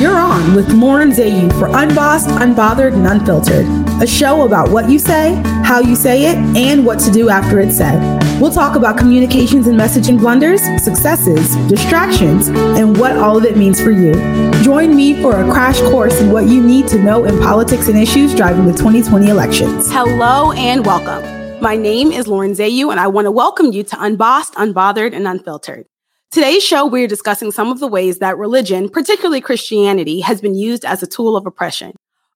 You're on with Lauren Zayu for Unbossed, Unbothered, and Unfiltered, a show about what you say, how you say it, and what to do after it's said. We'll talk about communications and messaging blunders, successes, distractions, and what all of it means for you. Join me for a crash course in what you need to know in politics and issues driving the 2020 elections. Hello and welcome. My name is Lauren Zayu, and I want to welcome you to Unbossed, Unbothered, and Unfiltered. Today's show, we're discussing some of the ways that religion, particularly Christianity, has been used as a tool of oppression.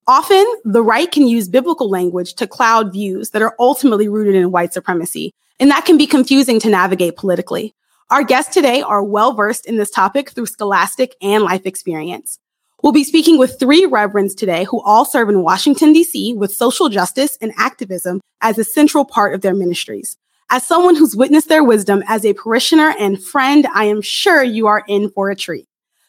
Often, the right can use biblical language to cloud views that are ultimately rooted in white supremacy, and that can be confusing to navigate politically. Our guests today are well versed in this topic through scholastic and life experience. We'll be speaking with three reverends today who all serve in Washington, D.C. with social justice and activism as a central part of their ministries. As someone who's witnessed their wisdom as a parishioner and friend, I am sure you are in for a treat.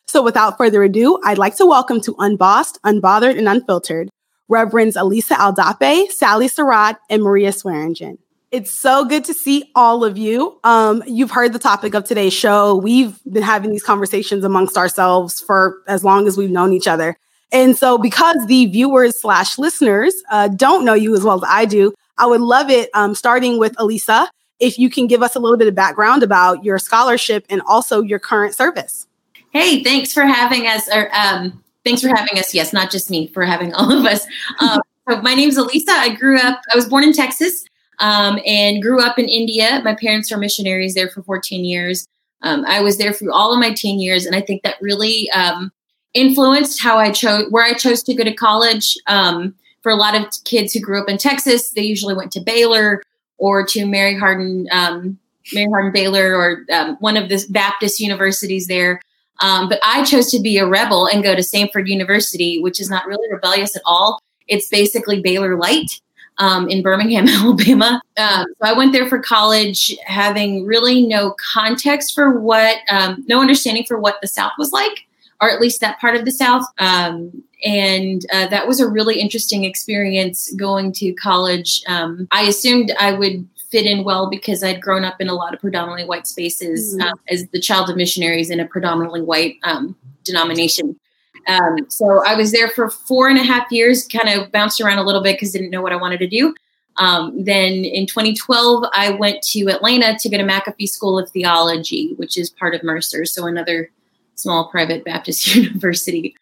So without further ado, I'd like to welcome to Unbossed, Unbothered, and Unfiltered, Reverends Elisa Aldape, Sally Sarratt, and Maria Swearingen. It's so good to see all of you. Um, you've heard the topic of today's show. We've been having these conversations amongst ourselves for as long as we've known each other. And so, because the viewers slash listeners uh, don't know you as well as I do, I would love it, um, starting with Elisa, if you can give us a little bit of background about your scholarship and also your current service. Hey, thanks for having us. Or um, thanks for having us. Yes, not just me, for having all of us. Um, so my name is Elisa. I grew up. I was born in Texas um, and grew up in India. My parents are missionaries there for 14 years. Um, I was there for all of my teen years, and I think that really um, influenced how I chose where I chose to go to college. Um, for a lot of kids who grew up in Texas, they usually went to Baylor or to Mary Hardin, um, Mary Hardin Baylor, or um, one of the Baptist universities there. but I chose to be a rebel and go to Samford University, which is not really rebellious at all. It's basically Baylor light um, in Birmingham, Alabama. Um, so I went there for college, having really no context for what, um, no understanding for what the South was like, or at least that part of the South. Um, and uh, that was a really interesting experience going to college. Um, I assumed I would fit in well because I'd grown up in a lot of predominantly white spaces mm-hmm. uh, as the child of missionaries in a predominantly white um, denomination. Um, so I was there for four and a half years, kind of bounced around a little bit because didn't know what I wanted to do. Um, then in 2012, I went to Atlanta to go to McAfee School of Theology, which is part of Mercer, so another small private Baptist university.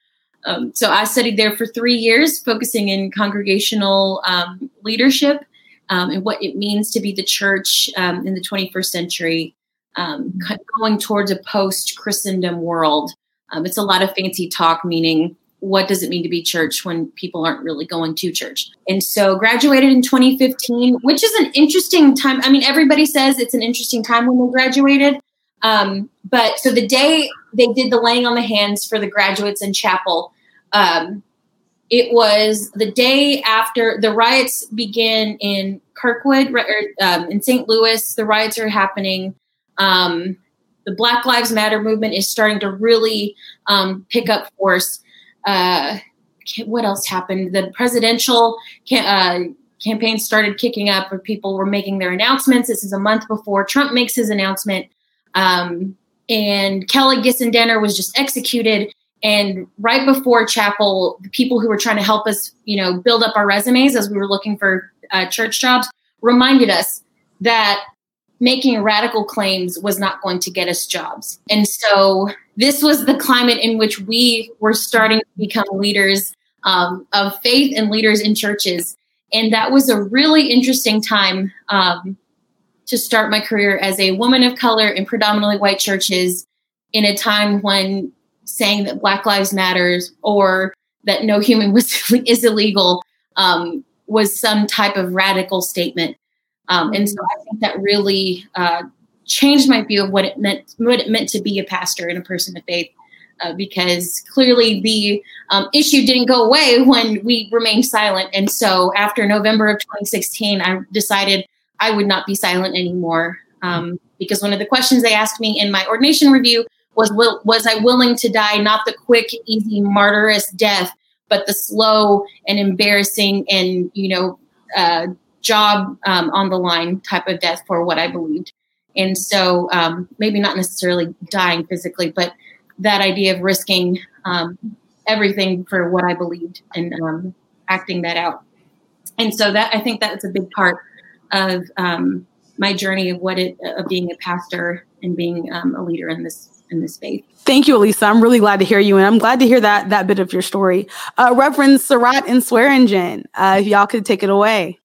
Um, so I studied there for three years, focusing in congregational um, leadership um, and what it means to be the church um, in the 21st century, um, going towards a post Christendom world. It's a lot of fancy talk, meaning what does it mean to be church when people aren't really going to church? And so graduated in 2015, which is an interesting time. I mean, everybody says it's an interesting time when they graduated. Um, but so the day they did the laying on the hands for the graduates in chapel, um, it was the day after the riots began in Kirkwood, or, um, in St. Louis. The riots are happening. Um, the Black Lives Matter movement is starting to really um, pick up force. Uh, what else happened? The presidential uh, campaign started kicking up, where people were making their announcements. This is a month before Trump makes his announcement, um, and Kelly Gissendaner was just executed. And right before chapel, the people who were trying to help us, you know, build up our resumes as we were looking for uh, church jobs, reminded us that making radical claims was not going to get us jobs. And so this was the climate in which we were starting to become leaders um, of faith and leaders in churches. And that was a really interesting time um, to start my career as a woman of color in predominantly white churches in a time when saying that Black Lives Matters or that no human was, is illegal um, was some type of radical statement. Um, and so I think that really uh, changed my view of what it meant what it meant to be a pastor and a person of faith. Uh, because clearly the um, issue didn't go away when we remained silent. And so after November of 2016, I decided I would not be silent anymore. Um, because one of the questions they asked me in my ordination review was, will, was I willing to die not the quick, easy, martyrous death, but the slow and embarrassing and, you know, uh, job um, on the line type of death for what I believed. And so um, maybe not necessarily dying physically, but that idea of risking um, everything for what I believed and um, acting that out. And so that I think that's a big part of um, my journey of what it of being a pastor and being um, a leader in this in this faith. Thank you, Elisa. I'm really glad to hear you, and I'm glad to hear that that bit of your story. Uh, Reverend Sarratt and Swearingen, uh, if y'all could take it away.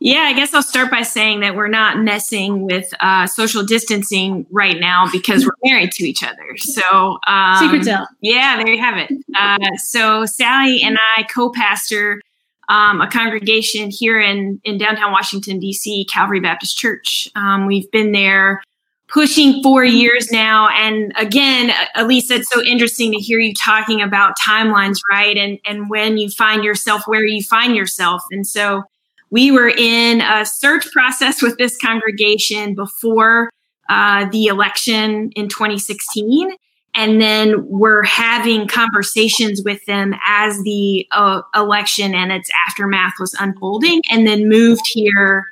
Yeah, I guess I'll start by saying that we're not messing with uh, social distancing right now because we're married to each other. So, um, secret tell. Yeah, there you have it. Uh, so, Sally and I co pastor um, a congregation here in, in downtown Washington, D.C., Calvary Baptist Church. Um, we've been there pushing four years now. And again, Elisa, it's so interesting to hear you talking about timelines, right? And, and when you find yourself where you find yourself. And so we were in a search process with this congregation before uh, the election in 2016 and then we're having conversations with them as the uh, election and its aftermath was unfolding and then moved here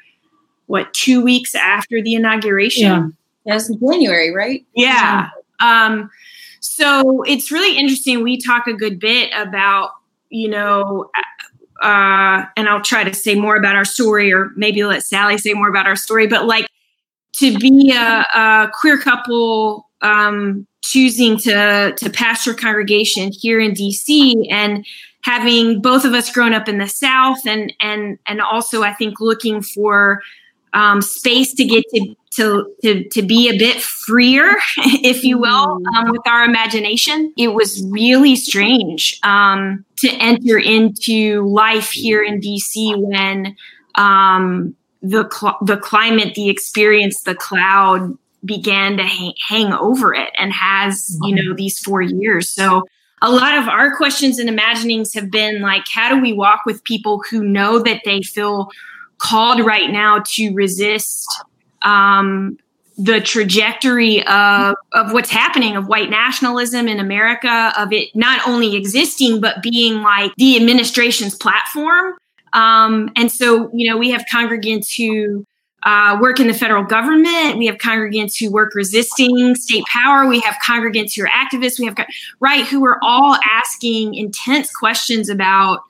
what two weeks after the inauguration? Yeah. That's in january right? Yeah. Um, so it's really interesting. We talk a good bit about you know uh, and i'll try to say more about our story or maybe let sally say more about our story but like to be a, a queer couple um, choosing to to pastor congregation here in DC and having both of us grown up in the South and and and also I think looking for um, space to get to, to to to be a bit freer, if you will, mm. um, with our imagination. It was really strange um, to enter into life here in DC when um, the cl- the climate, the experience, the cloud began to hang, hang over it and has, you know, these four years. So a lot of our questions and imaginings have been like, how do we walk with people who know that they feel called right now to resist um, the trajectory of, of what's happening of white nationalism in America, of it not only existing, but being like the administration's platform. Um, and so, you know, we have congregants who uh, work in the federal government. We have congregants who work resisting state power. We have congregants who are activists. We have, right, who are all asking intense questions about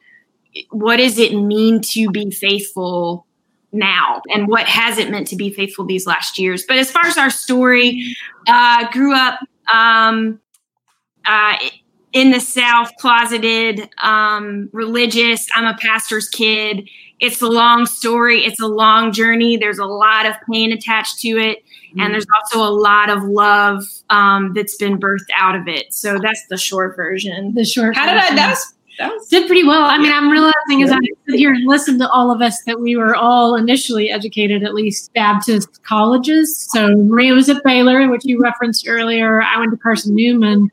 what does it mean to be faithful now and what has it meant to be faithful these last years. But as far as our story, uh, grew up um, uh, in the South, closeted, um, religious. I'm a pastor's kid it's a long story. It's a long journey. There's a lot of pain attached to it. Mm-hmm. And there's also a lot of love um, that's been birthed out of it. So that's the short version. The short How version. did I, that was, that was, did pretty well. I mean, I'm realizing as I sit here and listen to all of us that we were all initially educated at least Baptist colleges. So Maria was at Baylor, which you referenced earlier. I went to Carson Newman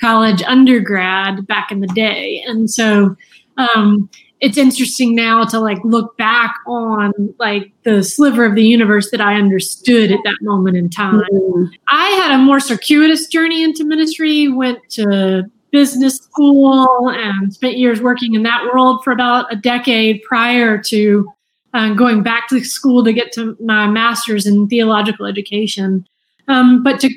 College undergrad back in the day. And so, um, it's interesting now to like look back on like the sliver of the universe that I understood at that moment in time. Mm-hmm. I had a more circuitous journey into ministry, went to business school and spent years working in that world for about a decade prior to uh, going back to school to get to my master's in theological education. Um, but to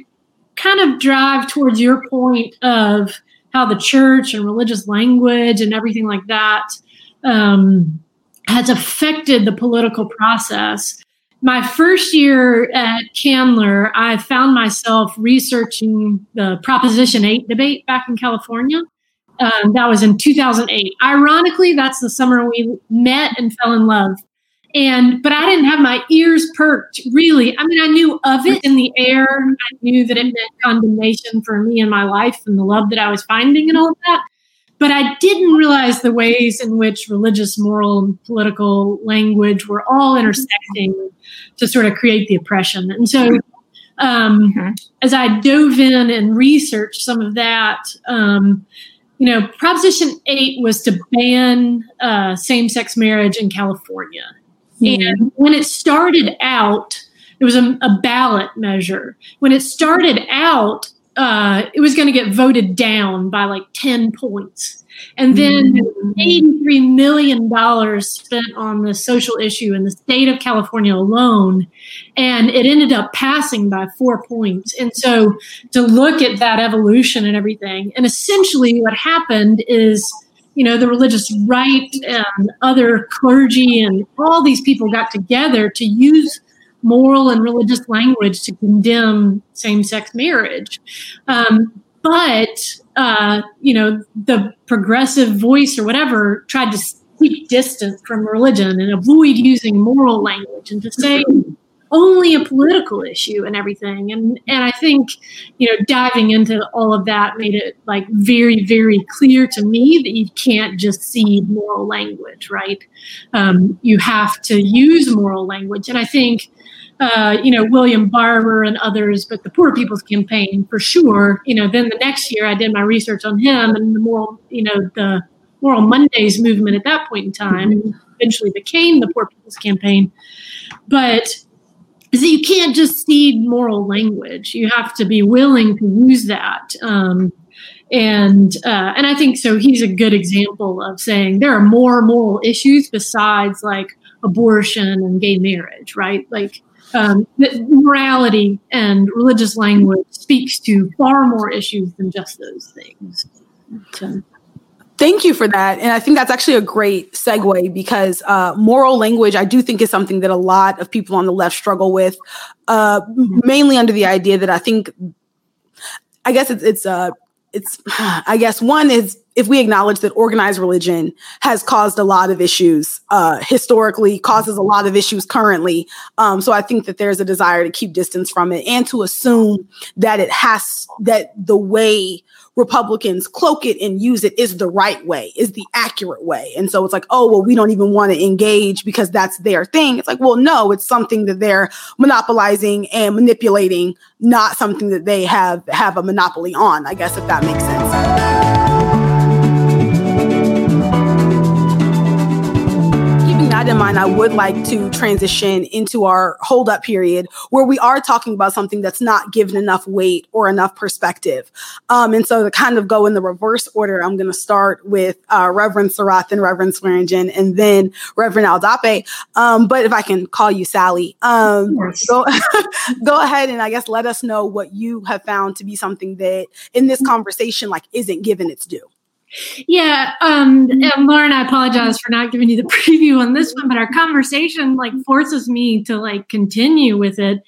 kind of drive towards your point of how the church and religious language and everything like that um, has affected the political process. My first year at Candler, I found myself researching the Proposition 8 debate back in California. Um, that was in 2008. Ironically, that's the summer we met and fell in love. And but I didn't have my ears perked really. I mean, I knew of it in the air. I knew that it meant condemnation for me and my life and the love that I was finding and all of that. But I didn't realize the ways in which religious, moral, and political language were all intersecting to sort of create the oppression. And so, um, mm-hmm. as I dove in and researched some of that, um, you know, Proposition 8 was to ban uh, same sex marriage in California. Mm-hmm. And when it started out, it was a, a ballot measure. When it started out, uh, it was going to get voted down by like 10 points. And then $83 million spent on the social issue in the state of California alone. And it ended up passing by four points. And so to look at that evolution and everything, and essentially what happened is, you know, the religious right and other clergy and all these people got together to use moral and religious language to condemn same sex marriage. Um, but, uh, you know, the progressive voice or whatever tried to keep distance from religion and avoid using moral language and to say only a political issue and everything. And and I think, you know, diving into all of that made it like very, very clear to me that you can't just see moral language, right? Um, you have to use moral language. And I think uh, you know, William Barber and others, but the Poor People's Campaign for sure. You know, then the next year I did my research on him and the moral, you know, the Moral Mondays movement at that point in time, and eventually became the Poor People's Campaign. But so you can't just see moral language; you have to be willing to use that. Um, and uh, and I think so. He's a good example of saying there are more moral issues besides like abortion and gay marriage, right? Like um, that morality and religious language speaks to far more issues than just those things. So. Thank you for that. And I think that's actually a great segue because uh, moral language, I do think, is something that a lot of people on the left struggle with, uh, mainly under the idea that I think, I guess it's, it's, uh, it's, I guess one is if we acknowledge that organized religion has caused a lot of issues uh, historically, causes a lot of issues currently. Um, so I think that there's a desire to keep distance from it and to assume that it has that the way Republicans cloak it and use it is the right way, is the accurate way. And so it's like, oh, well, we don't even want to engage because that's their thing. It's like, well, no, it's something that they're monopolizing and manipulating, not something that they have have a monopoly on, I guess if that makes sense. That in mind, I would like to transition into our hold up period where we are talking about something that's not given enough weight or enough perspective. Um, and so to kind of go in the reverse order, I'm going to start with uh, Reverend Sarratt and Reverend Swearingen and then Reverend Aldape. Um, but if I can call you Sally, um, go, go ahead and I guess let us know what you have found to be something that in this conversation like isn't given its due. Yeah, um, and Lauren, I apologize for not giving you the preview on this one, but our conversation like forces me to like continue with it.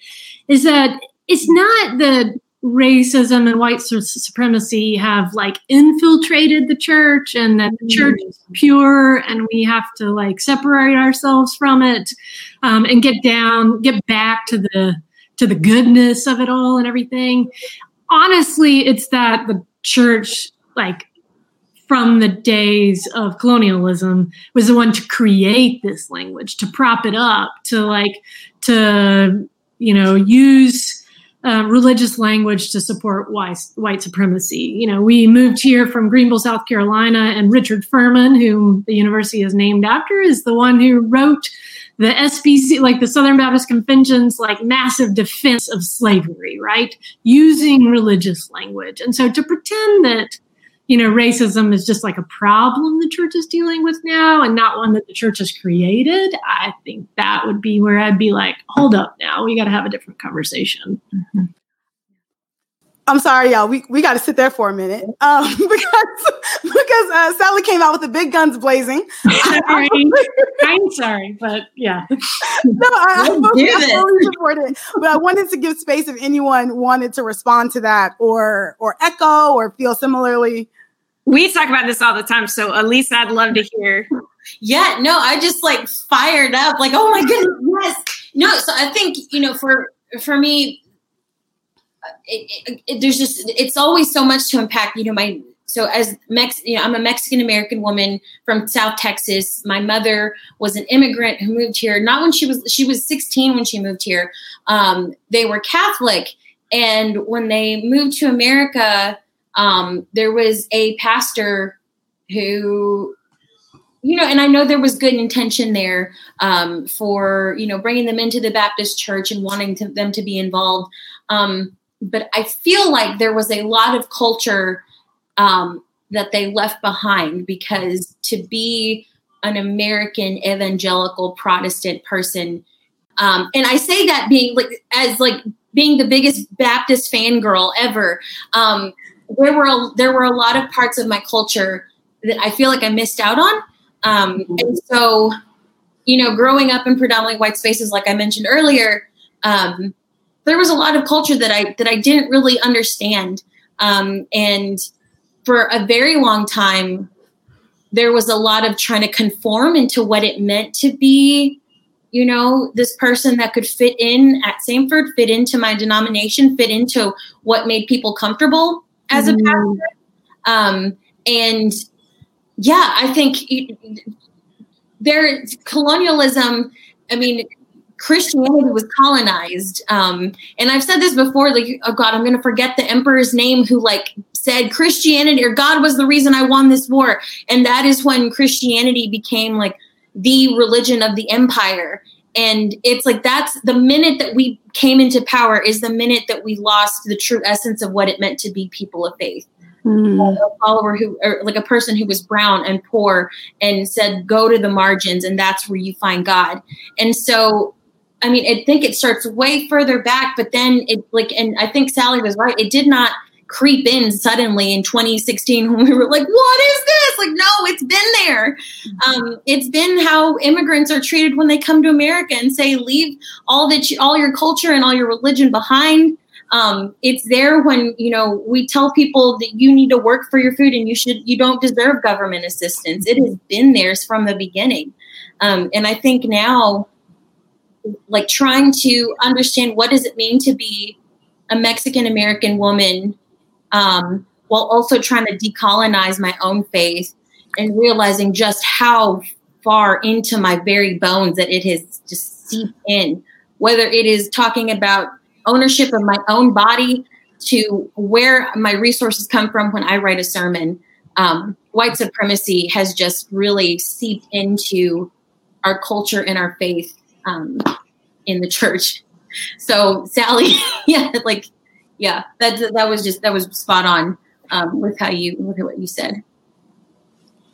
Is that it's not that racism and white supremacy have like infiltrated the church and that the church is pure and we have to like separate ourselves from it um, and get down get back to the to the goodness of it all and everything honestly it's that the church like from the days of colonialism was the one to create this language to prop it up to like to you know use uh, religious language to support white, white supremacy. You know, we moved here from Greenville, South Carolina, and Richard Furman, whom the university is named after, is the one who wrote the SBC, like the Southern Baptist Convention's like massive defense of slavery, right? Using religious language. And so to pretend that you know, racism is just like a problem the church is dealing with now and not one that the church has created, I think that would be where I'd be like, hold up now, we got to have a different conversation. Mm-hmm. I'm sorry, y'all. We, we got to sit there for a minute um, because because uh, Sally came out with the big guns blazing. Sorry. I'm sorry, but yeah. no, I, I, fully, I fully support it. But I wanted to give space if anyone wanted to respond to that or or echo or feel similarly. We talk about this all the time, so Elisa, I'd love to hear. Yeah, no, I just like fired up, like, oh my goodness, yes. No, so I think you know, for for me, it, it, it, there's just it's always so much to unpack. You know, my so as Mex, you know, I'm a Mexican American woman from South Texas. My mother was an immigrant who moved here. Not when she was she was 16 when she moved here. Um, they were Catholic, and when they moved to America, um, there was a pastor who you know, and I know there was good intention there um, for you know bringing them into the Baptist church and wanting to, them to be involved. Um, but I feel like there was a lot of culture um, that they left behind because to be an American evangelical Protestant person, um, and I say that being like as like being the biggest Baptist fangirl ever. Um, there were a, there were a lot of parts of my culture that I feel like I missed out on, um, mm-hmm. and so you know, growing up in predominantly white spaces, like I mentioned earlier, um, there was a lot of culture that I that I didn't really understand, um, and for a very long time, there was a lot of trying to conform into what it meant to be, you know, this person that could fit in at Samford, fit into my denomination, fit into what made people comfortable as mm. a pastor. Um, and yeah, I think there colonialism. I mean, Christianity was colonized. Um, and I've said this before, like, oh God, I'm going to forget the emperor's name who like said Christianity or God was the reason I won this war. And that is when Christianity became like the religion of the empire. And it's like that's the minute that we came into power is the minute that we lost the true essence of what it meant to be people of faith. Mm. A follower who, or like a person who was brown and poor, and said, "Go to the margins, and that's where you find God." And so I mean, I think it starts way further back, but then it like, and I think Sally was right. It did not creep in suddenly in 2016 when we were like, what is this? Like, no, it's been there. Um, it's been how immigrants are treated when they come to America and say, leave all that, you, all your culture and all your religion behind. Um, it's there when you know we tell people that you need to work for your food and you should you don't deserve government assistance. It has been there from the beginning, um, and I think now like trying to understand what does it mean to be a Mexican American woman um, while also trying to decolonize my own faith and realizing just how far into my very bones that it has just seeped in. Whether it is talking about ownership of my own body to where my resources come from when I write a sermon, um, white supremacy has just really seeped into our culture and our faith um, in the church. So Sally, yeah, like, yeah, that that was just that was spot on um, with how you with what you said.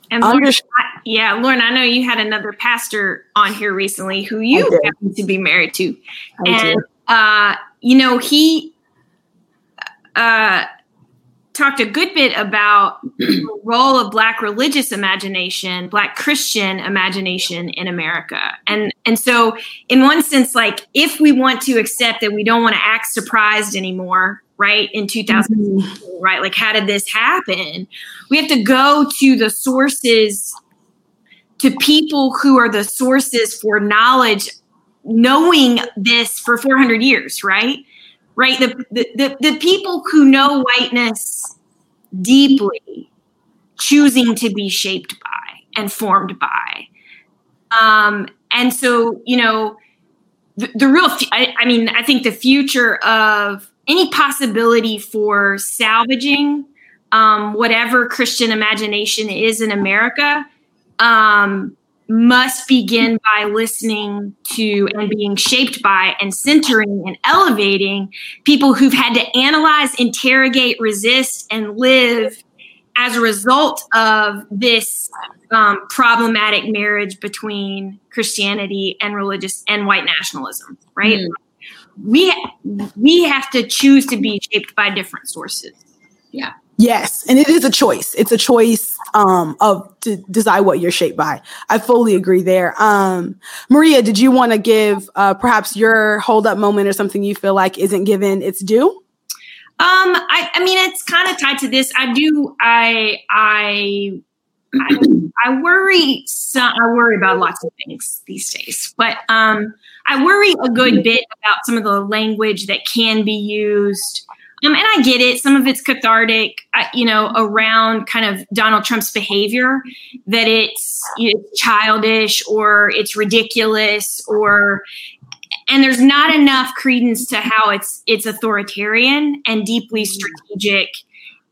And Lauren, I, yeah, Lauren, I know you had another pastor on here recently who you happen to be married to, I and uh, you know he uh, talked a good bit about the role of black religious imagination black christian imagination in america. And and so in one sense like if we want to accept that we don't want to act surprised anymore right in 2000 mm-hmm. right like how did this happen? We have to go to the sources to people who are the sources for knowledge knowing this for 400 years right right? The, the, the, people who know whiteness deeply, choosing to be shaped by and formed by. Um, and so, you know, the, the real, I, I mean, I think the future of any possibility for salvaging um, whatever Christian imagination is in America um, must begin by listening to and being shaped by and centering and elevating people who've had to analyze, interrogate, resist, and live as a result of this um, problematic marriage between Christianity and religious and white nationalism, right? Mm. We we have to choose to be shaped by different sources. Yeah. Yes, and it is a choice. It's a choice um, of to decide what you're shaped by. I fully agree there. Um, Maria, did you want to give uh, perhaps your hold up moment or something you feel like isn't given its due? Um, I, I mean, it's kind of tied to this. I do. I I I, I worry. Some, I worry about lots of things these days, but um, I worry a good bit about some of the language that can be used um, and I get it. Some of it's cathartic, uh, you know, around kind of Donald Trump's behavior, that it's, you know, childish or it's ridiculous or, and there's not enough credence to how it's it's authoritarian and deeply mm-hmm. strategic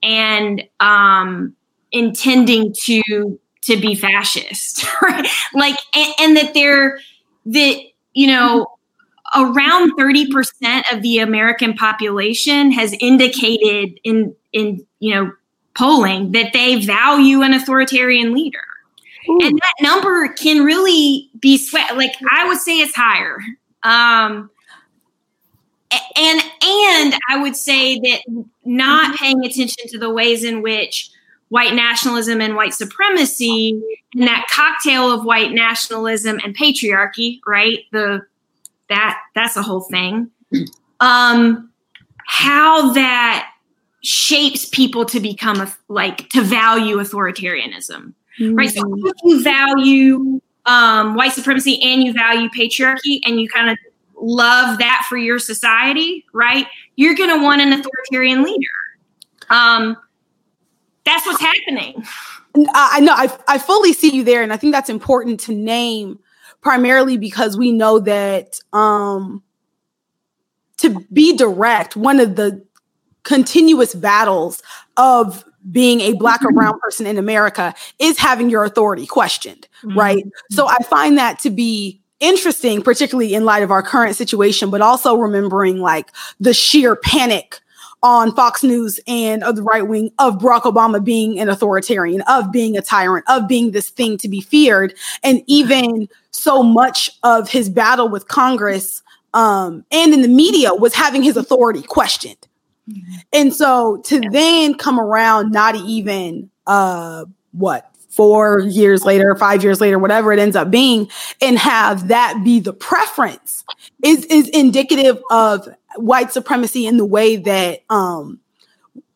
and um, intending to to be fascist, right? Like, and, and that they're that you know around 30% of the American population has indicated in in you know polling that they value an authoritarian leader. Ooh. And that number can really be sweat like I would say it's higher. Um and and I would say that not mm-hmm. paying attention to the ways in which white nationalism and white supremacy and that cocktail of white nationalism and patriarchy, right? The that that's a whole thing. Um, how that shapes people to become a, like to value authoritarianism, mm-hmm. right? So if you value um, white supremacy and you value patriarchy, and you kind of love that for your society, right? You're going to want an authoritarian leader. Um, that's what's happening. I know I, I fully see you there, and I think that's important to name primarily because we know that um, to be direct, one of the continuous battles of being a black or brown person in America is having your authority questioned, mm-hmm. right? So I find that to be interesting, particularly in light of our current situation, but also remembering like the sheer panic on Fox News and of the right wing of Barack Obama being an authoritarian, of being a tyrant, of being this thing to be feared. And even so much of his battle with Congress um, and in the media was having his authority questioned. And so to then come around, not even uh, what four years later, five years later, whatever it ends up being, and have that be the preference is is indicative of white supremacy in the way that um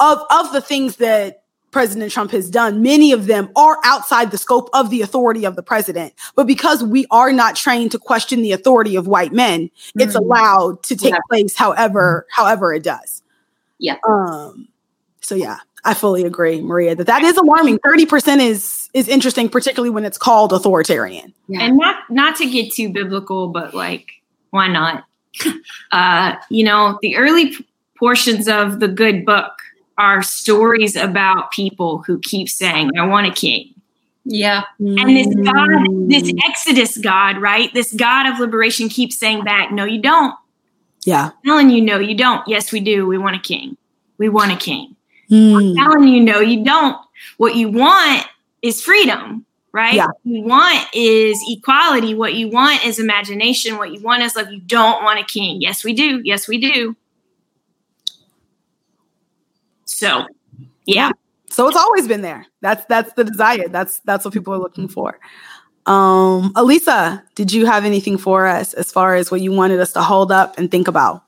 of of the things that President Trump has done, many of them are outside the scope of the authority of the president. But because we are not trained to question the authority of white men, mm-hmm. it's allowed to take yeah. place however however it does. Yeah. Um so yeah, I fully agree, Maria, that that is alarming. 30% is is interesting particularly when it's called authoritarian. Yeah. And not not to get too biblical, but like why not? Uh, you know, the early p- portions of the good book are stories about people who keep saying, I want a king. Yeah. And this God, this Exodus God, right? This God of liberation keeps saying back, no, you don't. Yeah. I'm telling you, no, you don't. Yes, we do. We want a king. We want a king. Mm. I'm telling you, no, you don't. What you want is freedom right? Yeah. What you want is equality. What you want is imagination. What you want is love. You don't want a king. Yes, we do. Yes, we do. So, yeah. So it's always been there. That's that's the desire. That's that's what people are looking for. Um, Elisa, did you have anything for us as far as what you wanted us to hold up and think about?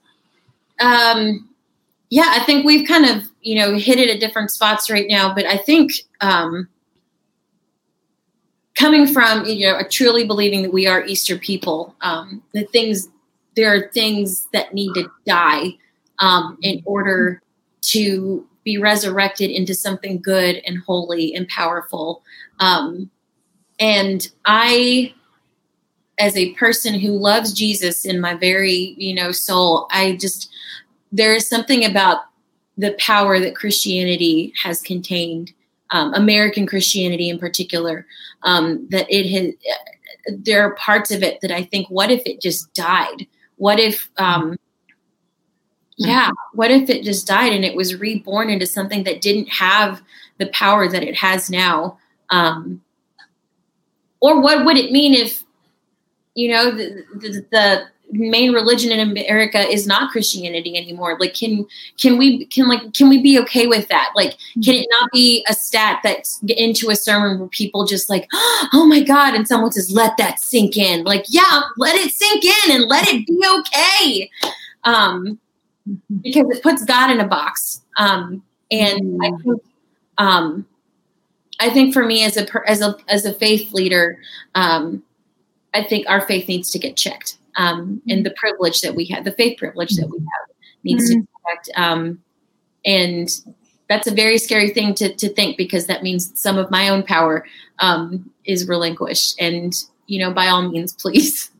Um, yeah, I think we've kind of you know hit it at different spots right now, but I think um, coming from you know truly believing that we are Easter people, um, the things there are things that need to die um, in order to be resurrected into something good and holy and powerful. Um, and I, as a person who loves Jesus in my very you know soul, I just there is something about the power that Christianity has contained um, American Christianity in particular, um, that it has, there are parts of it that I think, what if it just died? What if, um, yeah, what if it just died and it was reborn into something that didn't have the power that it has now? Um, or what would it mean if, you know, the, the, the main religion in America is not Christianity anymore. Like, can can we can like can we be okay with that? Like, can it not be a stat that's into a sermon where people just like, oh my god, and someone says, let that sink in. Like, yeah, let it sink in and let it be okay. Um, because it puts God in a box. Um, and I think, um, I think for me as a as a as a faith leader, um, I think our faith needs to get checked um, and the privilege that we have, the faith privilege that we have, needs mm-hmm. to protect. Um, and that's a very scary thing to, to think because that means some of my own power um, is relinquished. And, you know, by all means, please.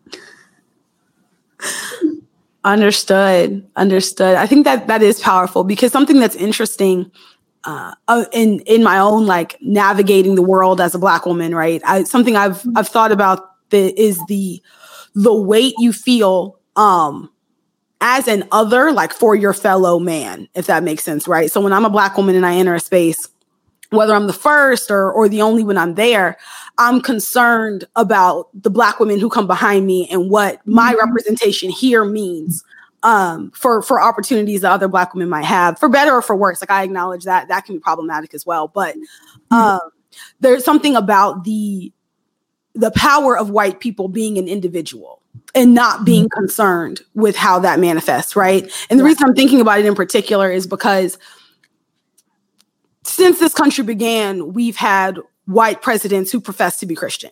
Understood. Understood. I think that that is powerful because something that's interesting uh, in in my own like navigating the world as a black woman, right? I, something I've I've thought about the, is the the weight you feel um as an other, like for your fellow man, if that makes sense, right? So when I'm a black woman and I enter a space, whether I'm the first or or the only when I'm there, I'm concerned about the black women who come behind me and what my mm-hmm. representation here means um, for for opportunities that other black women might have, for better or for worse. Like I acknowledge that that can be problematic as well, but mm-hmm. um, there's something about the the power of white people being an individual and not being mm-hmm. concerned with how that manifests, right? And the reason I'm thinking about it in particular is because since this country began, we've had white presidents who profess to be Christian.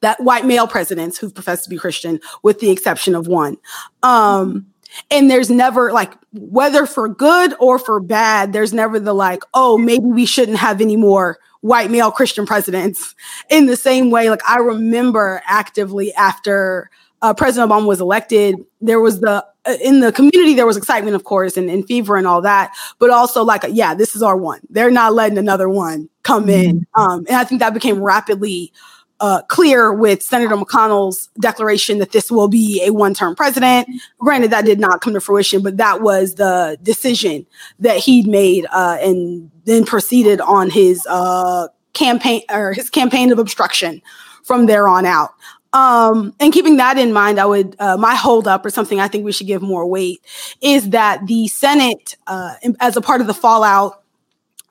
That white male presidents who profess to be Christian, with the exception of one. Um, and there's never like whether for good or for bad, there's never the like, oh, maybe we shouldn't have any more white male Christian presidents. In the same way, like I remember actively after uh, President Obama was elected, there was the in the community there was excitement, of course, and, and fever and all that, but also like, yeah, this is our one. They're not letting another one come in, mm-hmm. um, and I think that became rapidly uh, clear with Senator McConnell's declaration that this will be a one-term president. Granted, that did not come to fruition, but that was the decision that he'd made, uh, and then proceeded on his uh, campaign or his campaign of obstruction from there on out. Um, and keeping that in mind, I would uh, my holdup or something I think we should give more weight is that the Senate, uh, as a part of the fallout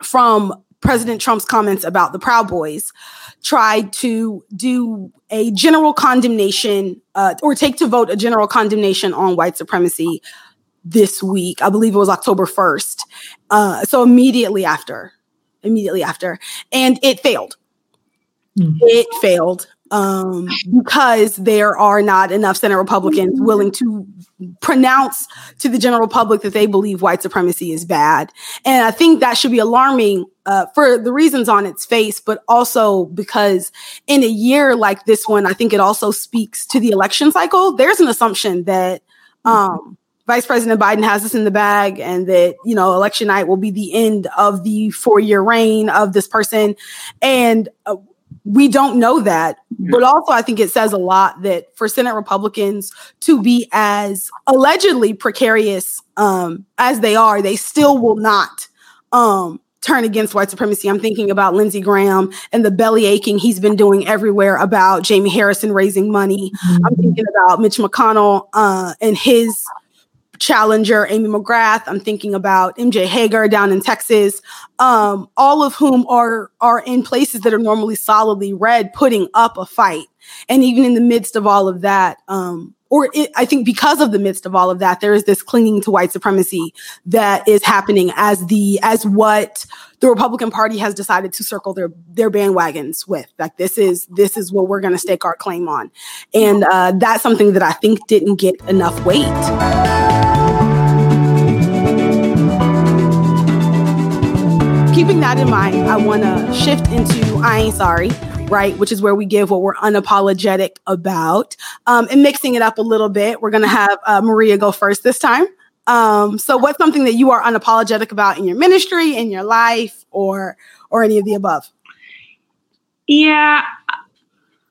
from President Trump's comments about the Proud Boys, tried to do a general condemnation uh, or take to vote a general condemnation on white supremacy this week. I believe it was October 1st. Uh, so immediately after, immediately after, and it failed. Mm-hmm. It failed um, because there are not enough Senate Republicans willing to pronounce to the general public that they believe white supremacy is bad. And I think that should be alarming uh, for the reasons on its face, but also because in a year like this one, I think it also speaks to the election cycle. There's an assumption that um, Vice President Biden has this in the bag and that, you know, election night will be the end of the four year reign of this person. And uh, we don't know that. But also, I think it says a lot that for Senate Republicans to be as allegedly precarious um, as they are, they still will not um, turn against white supremacy. I'm thinking about Lindsey Graham and the belly aching he's been doing everywhere about Jamie Harrison raising money. Mm-hmm. I'm thinking about Mitch McConnell uh, and his challenger Amy McGrath. I'm thinking about MJ Hegar down in Texas, um, all of whom are are in places that are normally solidly red, putting up a fight. And even in the midst of all of that, um, or it, I think because of the midst of all of that, there is this clinging to white supremacy that is happening as the as what the Republican Party has decided to circle their their bandwagons with. Like this is this is what we're going to stake our claim on, and uh, that's something that I think didn't get enough weight. Keeping that in mind, I want to shift into I ain't sorry, right? Which is where we give what we're unapologetic about, um, and mixing it up a little bit. We're gonna have uh, Maria go first this time. Um, so, what's something that you are unapologetic about in your ministry, in your life, or or any of the above? Yeah,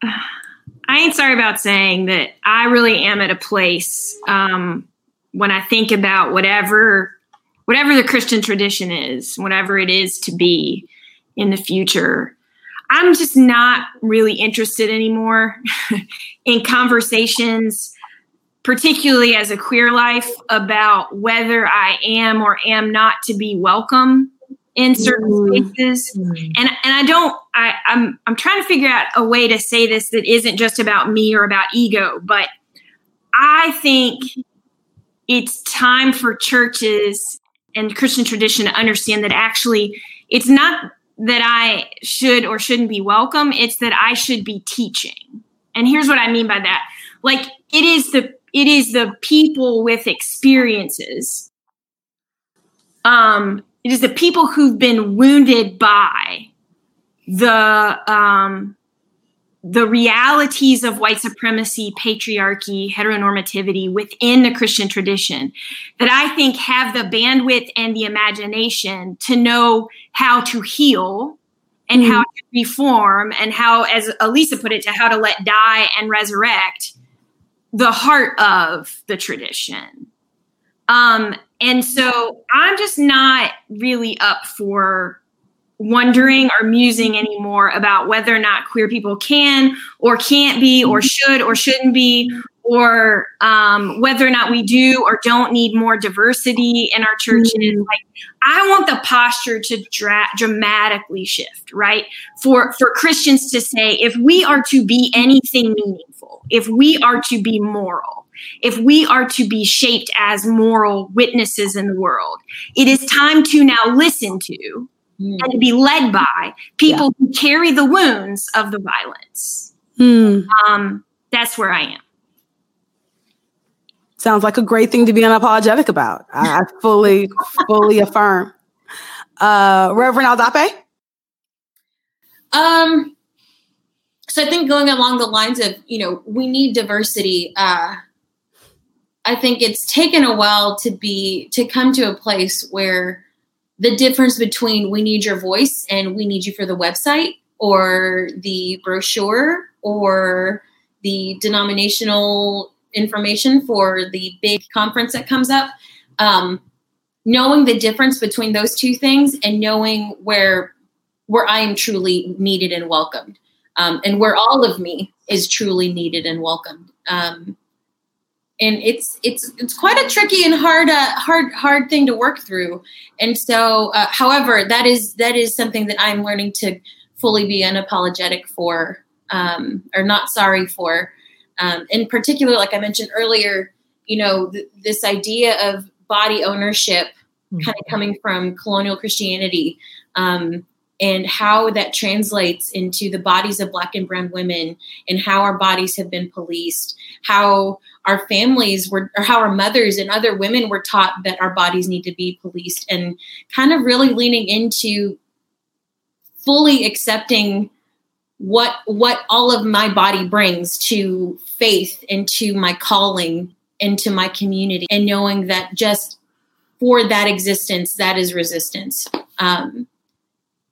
I ain't sorry about saying that. I really am at a place um, when I think about whatever whatever the Christian tradition is, whatever it is to be in the future. I'm just not really interested anymore in conversations, particularly as a queer life, about whether I am or am not to be welcome in certain mm. spaces. Mm. And and I don't I, I'm I'm trying to figure out a way to say this that isn't just about me or about ego, but I think it's time for churches and Christian tradition to understand that actually it's not that I should or shouldn't be welcome, it's that I should be teaching. And here's what I mean by that. Like it is the it is the people with experiences. Um it is the people who've been wounded by the um the realities of white supremacy, patriarchy, heteronormativity within the Christian tradition that I think have the bandwidth and the imagination to know how to heal and mm-hmm. how to reform and how, as Elisa put it, to how to let die and resurrect the heart of the tradition. Um, and so I'm just not really up for wondering or musing anymore about whether or not queer people can or can't be or should or shouldn't be or um, whether or not we do or don't need more diversity in our churches. Mm-hmm. Like, I want the posture to dra- dramatically shift, right? For for Christians to say, if we are to be anything meaningful, if we are to be moral, if we are to be shaped as moral witnesses in the world, it is time to now listen to mm. and to be led by people yeah. who carry the wounds of the violence. Mm. Um, that's where I am. Sounds like a great thing to be unapologetic about. I, I fully, fully affirm. Uh, Reverend Aldape? Um, so I think going along the lines of, you know, we need diversity. Uh, I think it's taken a while to be to come to a place where the difference between we need your voice and we need you for the website or the brochure or the denominational information for the big conference that comes up. Um, knowing the difference between those two things and knowing where where I am truly needed and welcomed, um, and where all of me is truly needed and welcomed. Um, and it's it's it's quite a tricky and hard uh, hard hard thing to work through. And so, uh, however, that is that is something that I'm learning to fully be unapologetic for, um, or not sorry for. Um, in particular, like I mentioned earlier, you know, th- this idea of body ownership mm-hmm. kind of coming from colonial Christianity um, and how that translates into the bodies of Black and Brown women and how our bodies have been policed, how our families were, or how our mothers and other women were taught that our bodies need to be policed, and kind of really leaning into fully accepting what what all of my body brings to faith and to my calling into my community and knowing that just for that existence that is resistance. Um,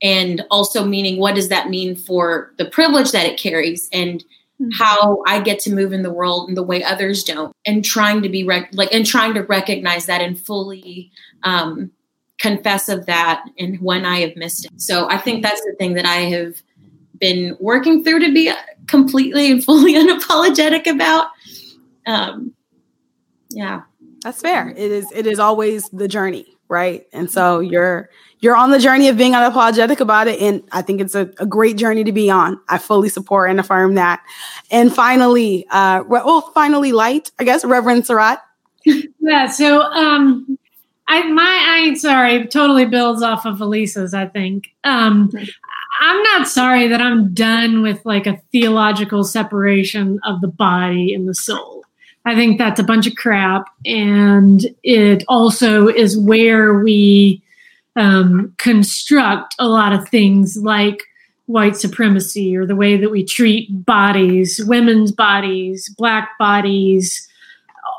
and also meaning what does that mean for the privilege that it carries and mm-hmm. how i get to move in the world in the way others don't and trying to be rec- like and trying to recognize that and fully um, confess of that and when i have missed it so i think that's the thing that i have been working through to be completely and fully unapologetic about. Um, yeah, that's fair. It is. It is always the journey, right? And so you're you're on the journey of being unapologetic about it, and I think it's a, a great journey to be on. I fully support and affirm that. And finally, uh, well, finally, light, I guess, Reverend Sarratt. Yeah. So, um, I my I sorry totally builds off of Elisa's. I think um, I'm not sorry that I'm done with like a theological separation of the body and the soul. I think that's a bunch of crap. And it also is where we um, construct a lot of things like white supremacy or the way that we treat bodies, women's bodies, black bodies,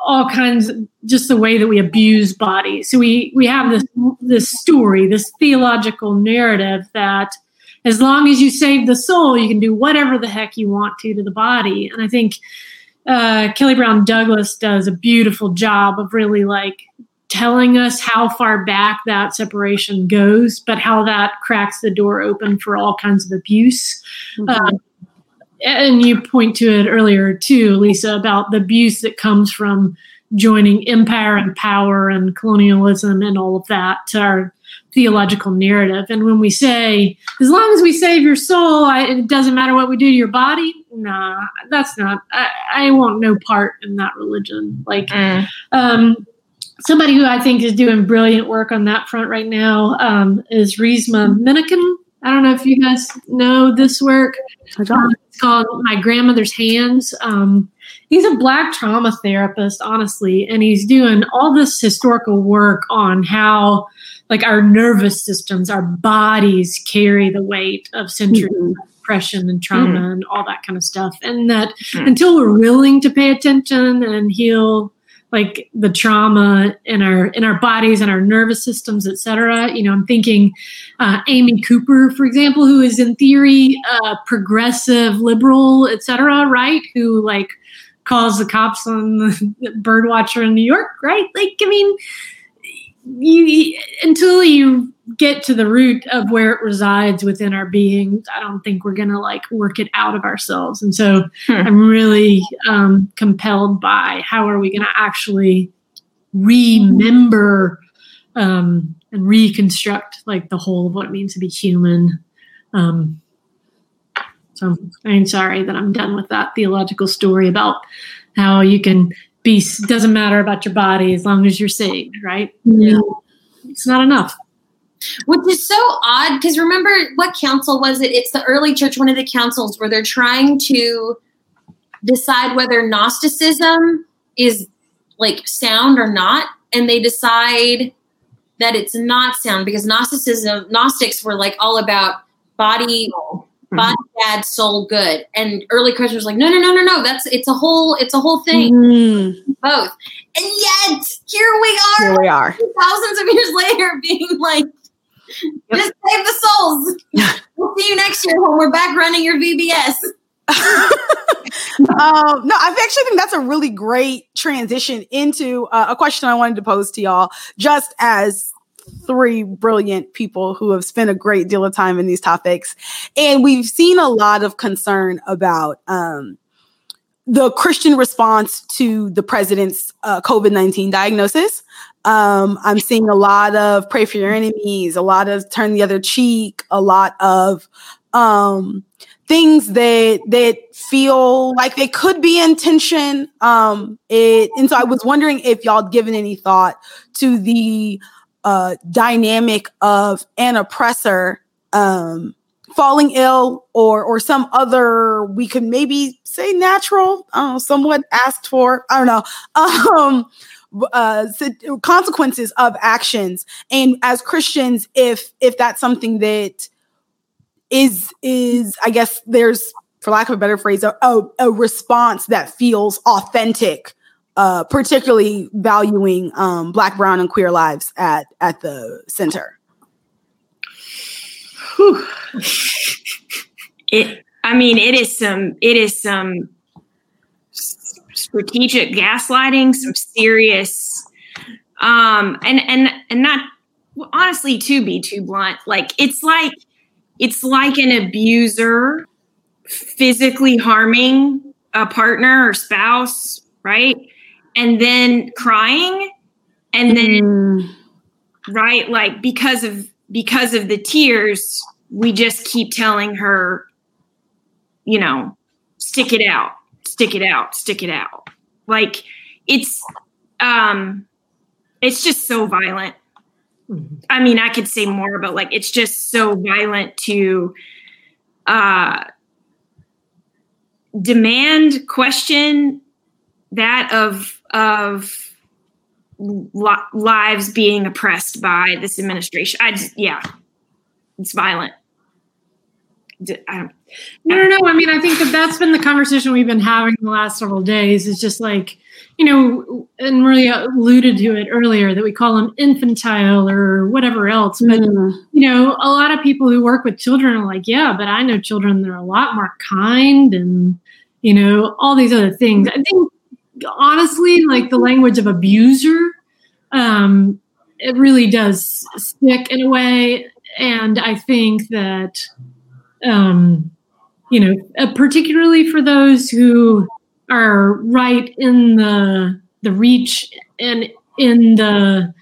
all kinds of, just the way that we abuse bodies. So we we have this this story, this theological narrative that as long as you save the soul, you can do whatever the heck you want to to the body. And I think uh, Kelly Brown Douglas does a beautiful job of really like telling us how far back that separation goes, but how that cracks the door open for all kinds of abuse. Mm-hmm. Um, and you point to it earlier too, Lisa, about the abuse that comes from joining empire and power and colonialism and all of that to our theological narrative. And when we say, as long as we save your soul, I, it doesn't matter what we do to your body, nah, that's not, I, I want no part in that religion. Like, mm. um, somebody who I think is doing brilliant work on that front right now um, is Resmaa Menakem. I don't know if you guys know this work. Um, it's called My Grandmother's Hands. Um, he's a black trauma therapist, honestly, and he's doing all this historical work on how like our nervous systems, our bodies carry the weight of centuries mm-hmm. Of oppression and trauma mm-hmm. and all that kind of stuff. And that mm-hmm. until we're willing to pay attention and heal like the trauma in our in our bodies and our nervous systems, et cetera. You know, I'm thinking uh, Amy Cooper, for example, who is in theory uh, progressive, liberal, et cetera, right? Who like calls the cops on the bird watcher in New York, right? Like, I mean, you until you get to the root of where it resides within our being, I don't think we're gonna like work it out of ourselves. And so hmm. I'm really um, compelled by how are we gonna actually remember um, and reconstruct like the whole of what it means to be human. Um, so I'm sorry that I'm done with that theological story about how you can be doesn't matter about your body as long as you're saved, right? Yeah. It's not enough. Which is so odd because remember what council was it? It's the early church, one of the councils where they're trying to decide whether Gnosticism is like sound or not. And they decide that it's not sound because Gnosticism, Gnostics were like all about body. Body bad, soul good. And early Christians like, no, no, no, no, no. That's it's a whole, it's a whole thing. Mm. Both. And yet here we are. Here we are. Thousands of years later being like, Yep. Just save the souls. we'll see you next year when we're back running your VBS. um, no, I actually think that's a really great transition into uh, a question I wanted to pose to y'all, just as three brilliant people who have spent a great deal of time in these topics. And we've seen a lot of concern about um, the Christian response to the president's uh, COVID 19 diagnosis. Um, I'm seeing a lot of pray for your enemies, a lot of turn the other cheek, a lot of um, things that that feel like they could be in tension. Um, it, and so I was wondering if y'all given any thought to the uh, dynamic of an oppressor um, falling ill or or some other we could maybe say natural I somewhat asked for i don't know um uh consequences of actions. And as christians if if that's something that is is i guess there's for lack of a better phrase a, a response that feels authentic uh particularly valuing um black brown and queer lives at at the center. It. I mean, it is some. It is some strategic gaslighting. Some serious. Um. And and and not honestly to be too blunt. Like it's like it's like an abuser physically harming a partner or spouse, right? And then crying, and then mm. right, like because of because of the tears, we just keep telling her, you know, stick it out, stick it out, stick it out. Like it's um it's just so violent. Mm-hmm. I mean, I could say more, but like it's just so violent to uh demand question that of of lives being oppressed by this administration. I just, yeah, it's violent. I don't, I don't know. I mean, I think that that's been the conversation we've been having the last several days. Is just like, you know, and Maria alluded to it earlier that we call them infantile or whatever else. But mm. you know, a lot of people who work with children are like, yeah, but I know children that are a lot more kind and you know all these other things. I think honestly, like the language of abuser, um, it really does stick in a way. And I think that, um, you know, uh, particularly for those who are right in the the reach and in the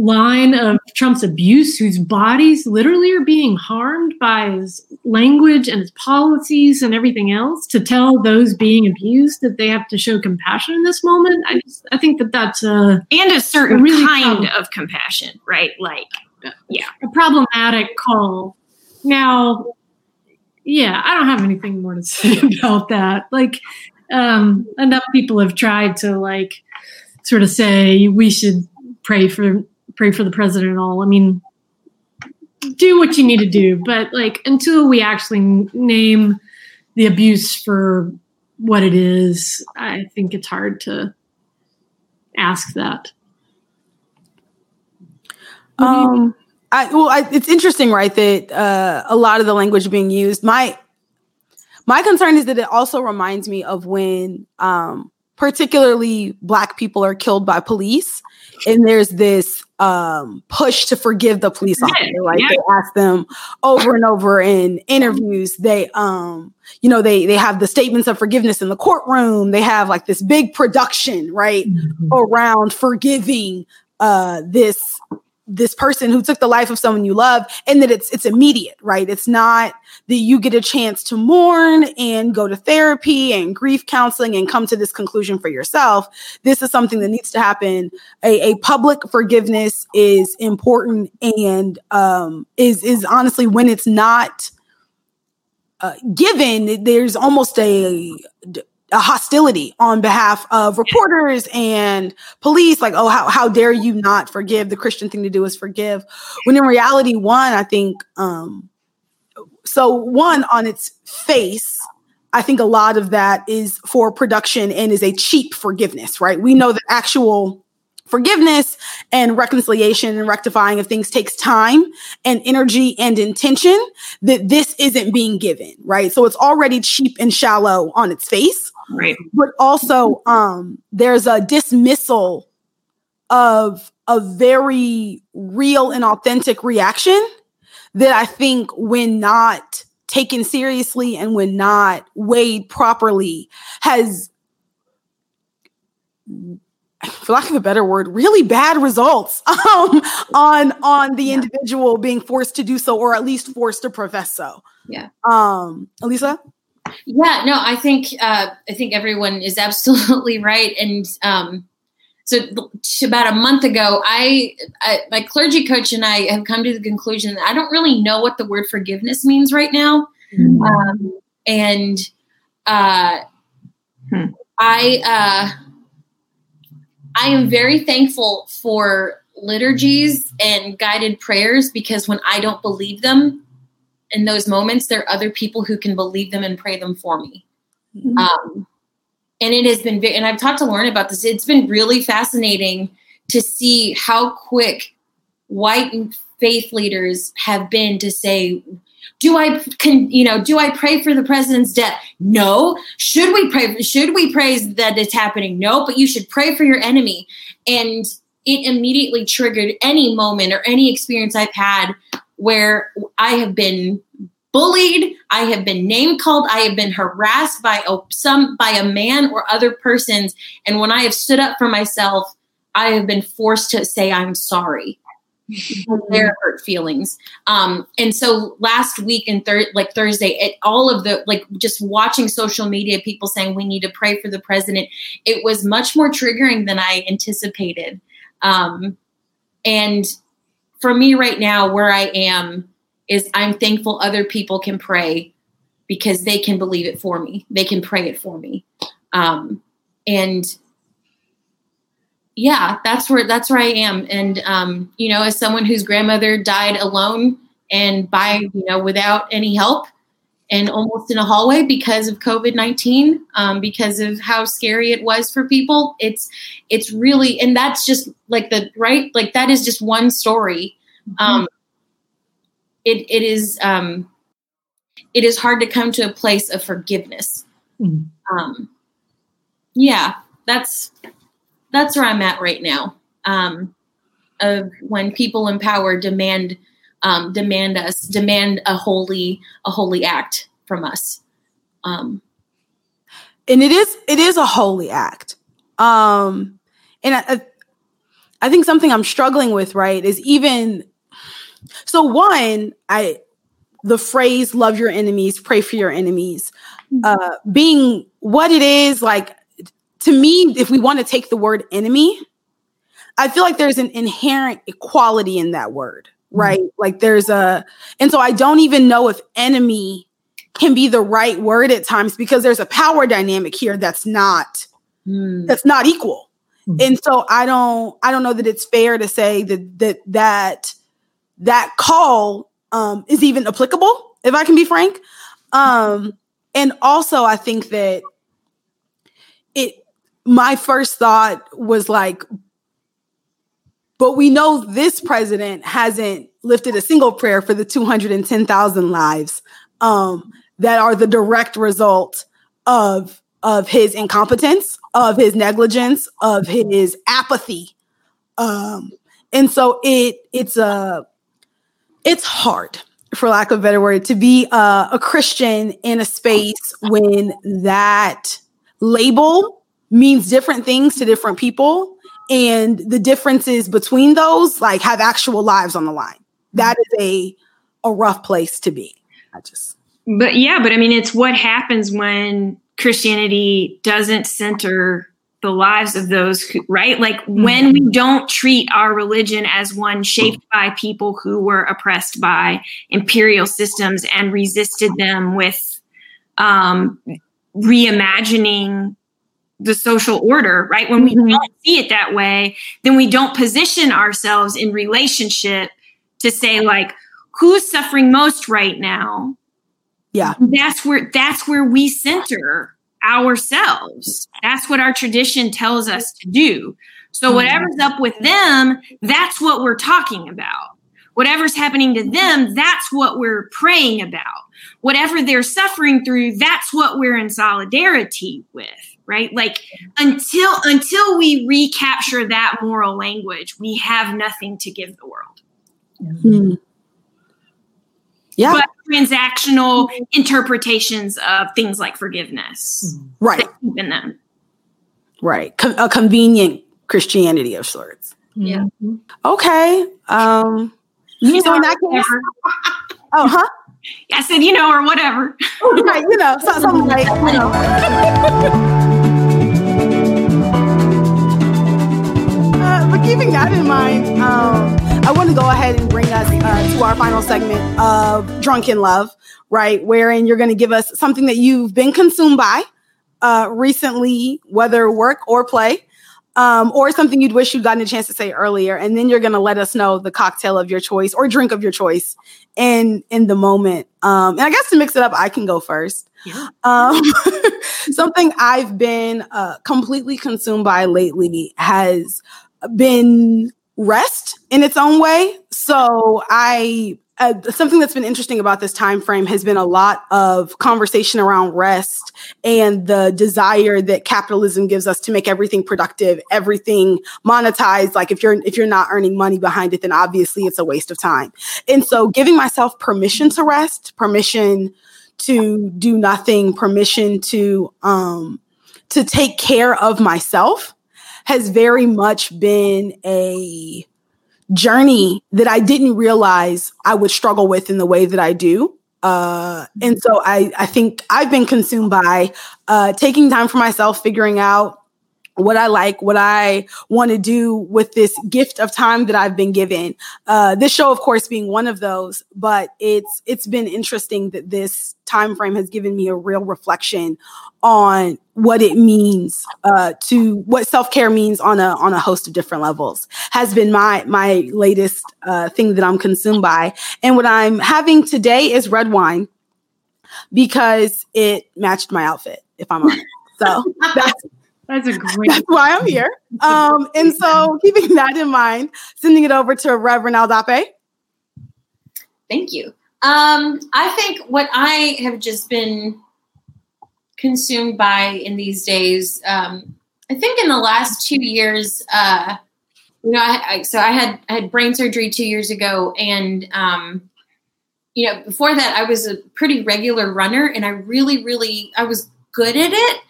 line of Trump's abuse, whose bodies literally are being harmed by his language and his policies and everything else, to tell those being abused that they have to show compassion in this moment, I just, I think that that's a and a certain a really kind problem. of compassion, right? Like, yeah, a problematic call. Now, yeah, I don't have anything more to say about that. Like, um, enough people have tried to like sort of say we should pray for pray for the president and all. I mean, do what you need to do, but like until we actually name the abuse for what it is, I think it's hard to ask that. Um, I, well, I, it's interesting, right? That uh, a lot of the language being used, my My concern is that it also reminds me of when um, particularly black people are killed by police and there's this um, push to forgive the police officer like yeah. they ask them over and over in interviews they um you know they they have the statements of forgiveness in the courtroom they have like this big production right mm-hmm. around forgiving uh this this person who took the life of someone you love and that it's it's immediate right? It's not that you get a chance to mourn and go to therapy and grief counseling and come to this conclusion for yourself. This is something that needs to happen. A, a public forgiveness is important and um is is honestly when it's not uh, given there's almost a a hostility on behalf of reporters and police like oh how, how dare you not forgive? The christian thing to do is forgive. When in reality one i think um so one on its face i think a lot of that is for production and is a cheap forgiveness right? We know that actual forgiveness and reconciliation and rectifying of things takes time and energy and intention that this isn't being given right? So it's already cheap and shallow on its face Right. But also, um, there's a dismissal of a very real and authentic reaction that I think, when not taken seriously and when not weighed properly, has for lack of a better word, really bad results um, on on the individual being forced to do so, or at least forced to profess so. Yeah. Um, Elisa. Yeah, no, I think uh, I think everyone is absolutely right, and um, so about a month ago, I, I, my clergy coach and I have come to the conclusion that I don't really know what the word forgiveness means right now, mm-hmm. um, and uh, hmm. I uh, I am very thankful for liturgies and guided prayers because when I don't believe them, in those moments, there are other people who can believe them and pray them for me. Mm-hmm. Um, and it has been, and I've talked to Lauren about this. It's been really fascinating to see how quick white faith leaders have been to say, do I can you know do I pray for the president's death? No. Should we pray? Should we praise that it's happening? No. But you should pray for your enemy. And it immediately triggered any moment or any experience I've had where I have been bullied, I have been name called, I have been harassed by a, some by a man or other persons, and when I have stood up for myself, I have been forced to say I'm sorry. For their hurt feelings. Um, and so last week and third, like Thursday, it, all of the like just watching social media, people saying we need to pray for the president. It was much more triggering than I anticipated. Um, and for me right now, where I am is I'm thankful other people can pray because they can believe it for me. They can pray it for me. Um, and yeah, that's where that's where I am. And um, you know, as someone whose grandmother died alone and by you know without any help, and almost in a hallway because of COVID nineteen, um, because of how scary it was for people. It's it's really, and that's just like the right, like that is just one story. Mm-hmm. Um, it it is um, it is hard to come to a place of forgiveness. Mm-hmm. Um, yeah, that's that's where I'm at right now. Um, of when people in power demand um, demand us, demand a holy a holy act from us. Um, and it is it is a holy act. Um, and I, I think something I'm struggling with, right, is even so. One, I the phrase "love your enemies, pray for your enemies," mm-hmm. uh, being what it is, like to me, if we want to take the word enemy, I feel like there's an inherent equality in that word. Right? Mm-hmm. Like there's a, and so I don't even know if enemy can be the right word at times because there's a power dynamic here that's not mm. that's not equal. Mm-hmm. And so I don't I don't know that it's fair to say that that that that call um, is even applicable, if I can be frank. Um, and also I think that it my first thought was like, but we know this president hasn't lifted a single prayer for the 210,000 lives um, that are the direct result of of his incompetence, of his negligence, of his apathy. Um, and so it it's a it's hard for lack of a better word to be a, a christian in a space when that label means different things to different people and the differences between those like have actual lives on the line that is a a rough place to be i just but yeah but i mean it's what happens when christianity doesn't center the lives of those who, right? Like mm-hmm. when we don't treat our religion as one shaped by people who were oppressed by imperial systems and resisted them with um, reimagining the social order, right? When we mm-hmm. don't see it that way, then we don't position ourselves in relationship to say, like, who's suffering most right now? Yeah. That's where that's where we center ourselves. That's what our tradition tells us to do. So, hmm. whatever's up with them, that's what we're talking about. Whatever's happening to them, that's what we're praying about. Whatever they're suffering through, that's what we're in solidarity with, right? Like until until we recapture that moral language, we have nothing to give the world. Mm-hmm yeah. but transactional interpretations of things like forgiveness. Right. In them. Right. Com- a convenient Christianity of sorts. Yeah. Okay. Um, you so know, in that case, oh, huh? I said, you know, or whatever. right. You know, so, something like, you know. keeping that in mind, um, I want to go ahead and bring us uh, to our final segment of Drunken Love, right? Wherein you're going to give us something that you've been consumed by uh, recently, whether work or play, um, or something you'd wish you'd gotten a chance to say earlier. And then you're going to let us know the cocktail of your choice or drink of your choice in in the moment. Um, and I guess to mix it up, I can go first. Yeah. Um, something I've been uh, completely consumed by lately has been rest in its own way. So I uh, something that's been interesting about this time frame has been a lot of conversation around rest and the desire that capitalism gives us to make everything productive everything monetized like if you're if you're not earning money behind it then obviously it's a waste of time and so giving myself permission to rest permission to do nothing permission to um to take care of myself has very much been a journey that I didn't realize I would struggle with in the way that I do. Uh, and so I, I think I've been consumed by uh, taking time for myself, figuring out what I like, what I want to do with this gift of time that I've been given. Uh, this show, of course, being one of those, but it's it's been interesting that this time frame has given me a real reflection on what it means uh, to what self care means on a on a host of different levels. Has been my my latest uh, thing that I'm consumed by, and what I'm having today is red wine because it matched my outfit. If I'm honest, so that's that's a great. That's why I'm here. Um, and so, keeping that in mind, sending it over to Reverend Aldape. Thank you. Um, I think what I have just been consumed by in these days, um, I think in the last two years, uh, you know, I, I, so I had I had brain surgery two years ago, and um, you know, before that, I was a pretty regular runner, and I really, really, I was good at it.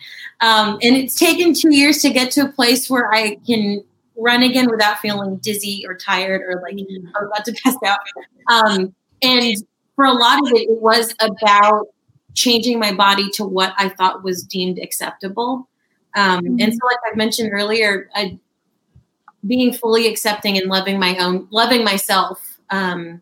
Um, and it's taken two years to get to a place where I can run again without feeling dizzy or tired or like mm. I'm about to pass out. Um, and for a lot of it, it was about changing my body to what I thought was deemed acceptable. Um, mm-hmm. And so, like I mentioned earlier, I, being fully accepting and loving my own, loving myself, um,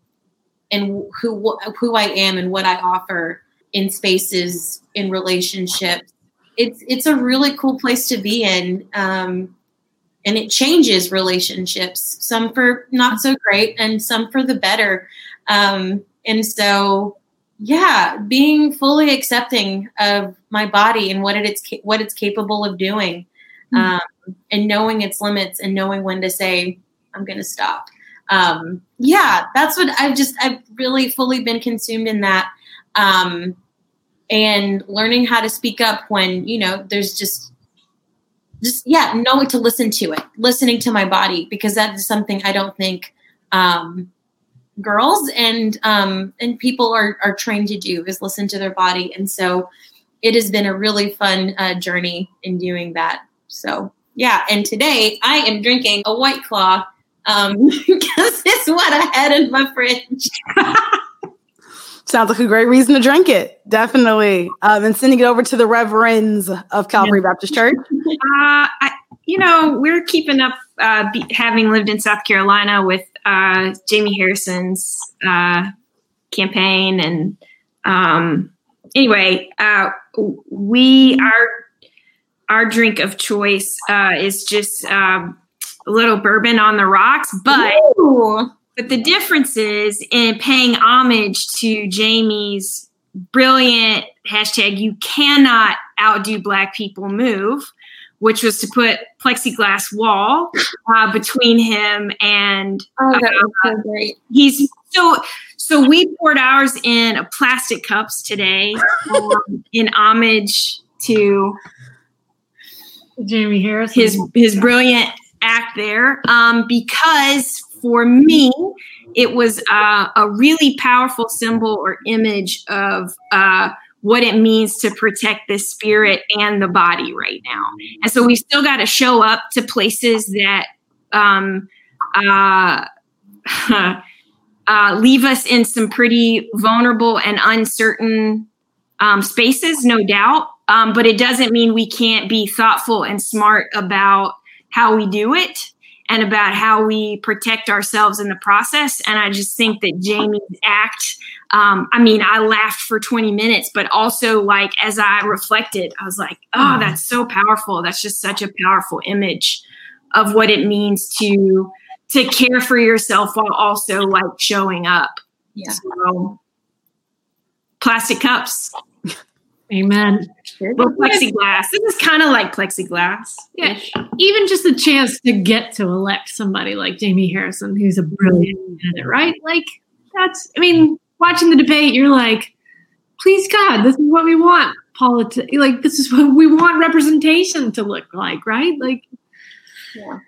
and who who I am and what I offer in spaces, in relationships, it's it's a really cool place to be in um, and it changes relationships some for not so great and some for the better. Um, and so yeah being fully accepting of my body and what it's what it's capable of doing mm-hmm. um, and knowing its limits and knowing when to say i'm going to stop. Um, yeah that's what i've just i've really fully been consumed in that. Um, and learning how to speak up when you know there's just just yeah knowing to listen to it listening to my body because that is something i don't think um, girls and um, and people are are trained to do is listen to their body. And so it has been a really fun uh, journey in doing that. So yeah and today i am drinking a white claw um, because it's what i had in my fridge Sounds like a great reason to drink it. Definitely. Um, and sending it over to the reverends of Calvary yeah. Baptist Church. Uh, I, you know, we're keeping up, uh, be, having lived in South Carolina with uh, Jamie Harrison's uh, campaign. And um, anyway, uh, we, our, our drink of choice uh, is just um, a little bourbon on the rocks, but. Ooh but the difference is in paying homage to Jamie's brilliant hashtag, you cannot outdo black people move, which was to put plexiglass wall uh, between him and oh, that uh, was so great. He's so so we poured ours in plastic cups today um, in homage to Jamie Harris. His his brilliant act there um, because for me, it was uh, a really powerful symbol or image of uh, what it means to protect the spirit and the body right now. And so we still got to show up to places that um, uh, uh, leave us in some pretty vulnerable and uncertain um, spaces, no doubt. Um, but it doesn't mean we can't be thoughtful and smart about how we do it and about how we protect ourselves in the process. And I just think that Jamie's act, um, I mean, I laughed for 20 minutes, but also like as I reflected, I was like, oh, that's so powerful. That's just such a powerful image of what it means to to care for yourself while also like showing up. Yeah. So, plastic cups. Amen. Well, plexiglass. This is kind of like plexiglass. Yeah. Even just the chance to get to elect somebody like Jamie Harrison, who's a brilliant mm. candidate, right? Like that's. I mean, watching the debate, you're like, please God, this is what we want. Politics, like this is what we want representation to look like, right? Like, yeah.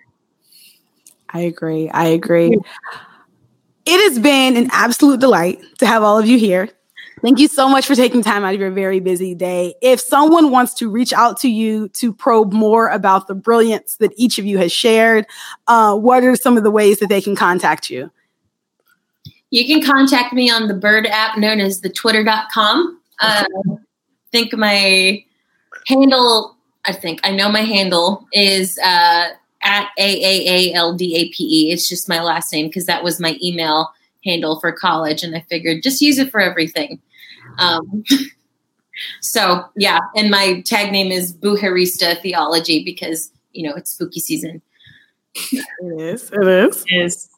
I agree. I agree. It has been an absolute delight to have all of you here. Thank you so much for taking time out of your very busy day. If someone wants to reach out to you to probe more about the brilliance that each of you has shared, uh, what are some of the ways that they can contact you? You can contact me on the bird app known as the twitter.com. Uh, I think my handle, I think I know my handle is uh, at A A A L D A P E. It's just my last name because that was my email handle for college. And I figured just use it for everything. Um, so yeah, and my tag name is Buharista Theology because you know it's spooky season. It is. It is. It is.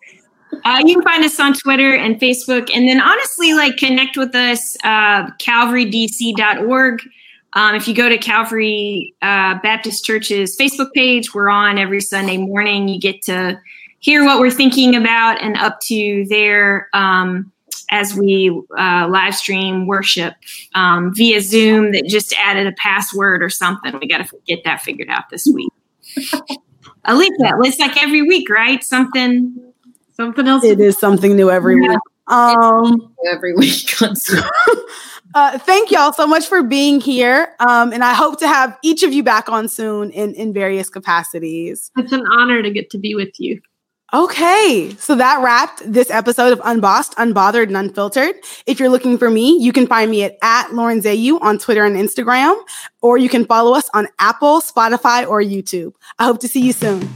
Uh, you can find us on Twitter and Facebook, and then honestly, like connect with us, uh, CalvaryDC.org. Um, if you go to Calvary uh, Baptist Church's Facebook page, we're on every Sunday morning. You get to hear what we're thinking about and up to there. Um, as we uh, live stream worship um, via Zoom that just added a password or something. We got to get that figured out this week. At least that. It's like every week, right? Something, something else. It is something new every yeah. week. Um, every week. uh, thank y'all so much for being here. Um, and I hope to have each of you back on soon in, in various capacities. It's an honor to get to be with you. Okay, so that wrapped this episode of Unbossed, Unbothered, and Unfiltered. If you're looking for me, you can find me at, at Lauren Zayu on Twitter and Instagram, or you can follow us on Apple, Spotify, or YouTube. I hope to see you soon.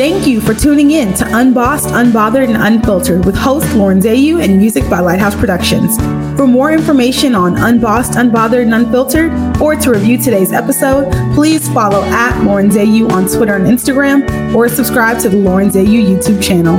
Thank you for tuning in to Unbossed, Unbothered, and Unfiltered with host Lauren Zayu and music by Lighthouse Productions. For more information on Unbossed, Unbothered, and Unfiltered, or to review today's episode, please follow at Lauren Zayu on Twitter and Instagram, or subscribe to the Lauren Zayu YouTube channel.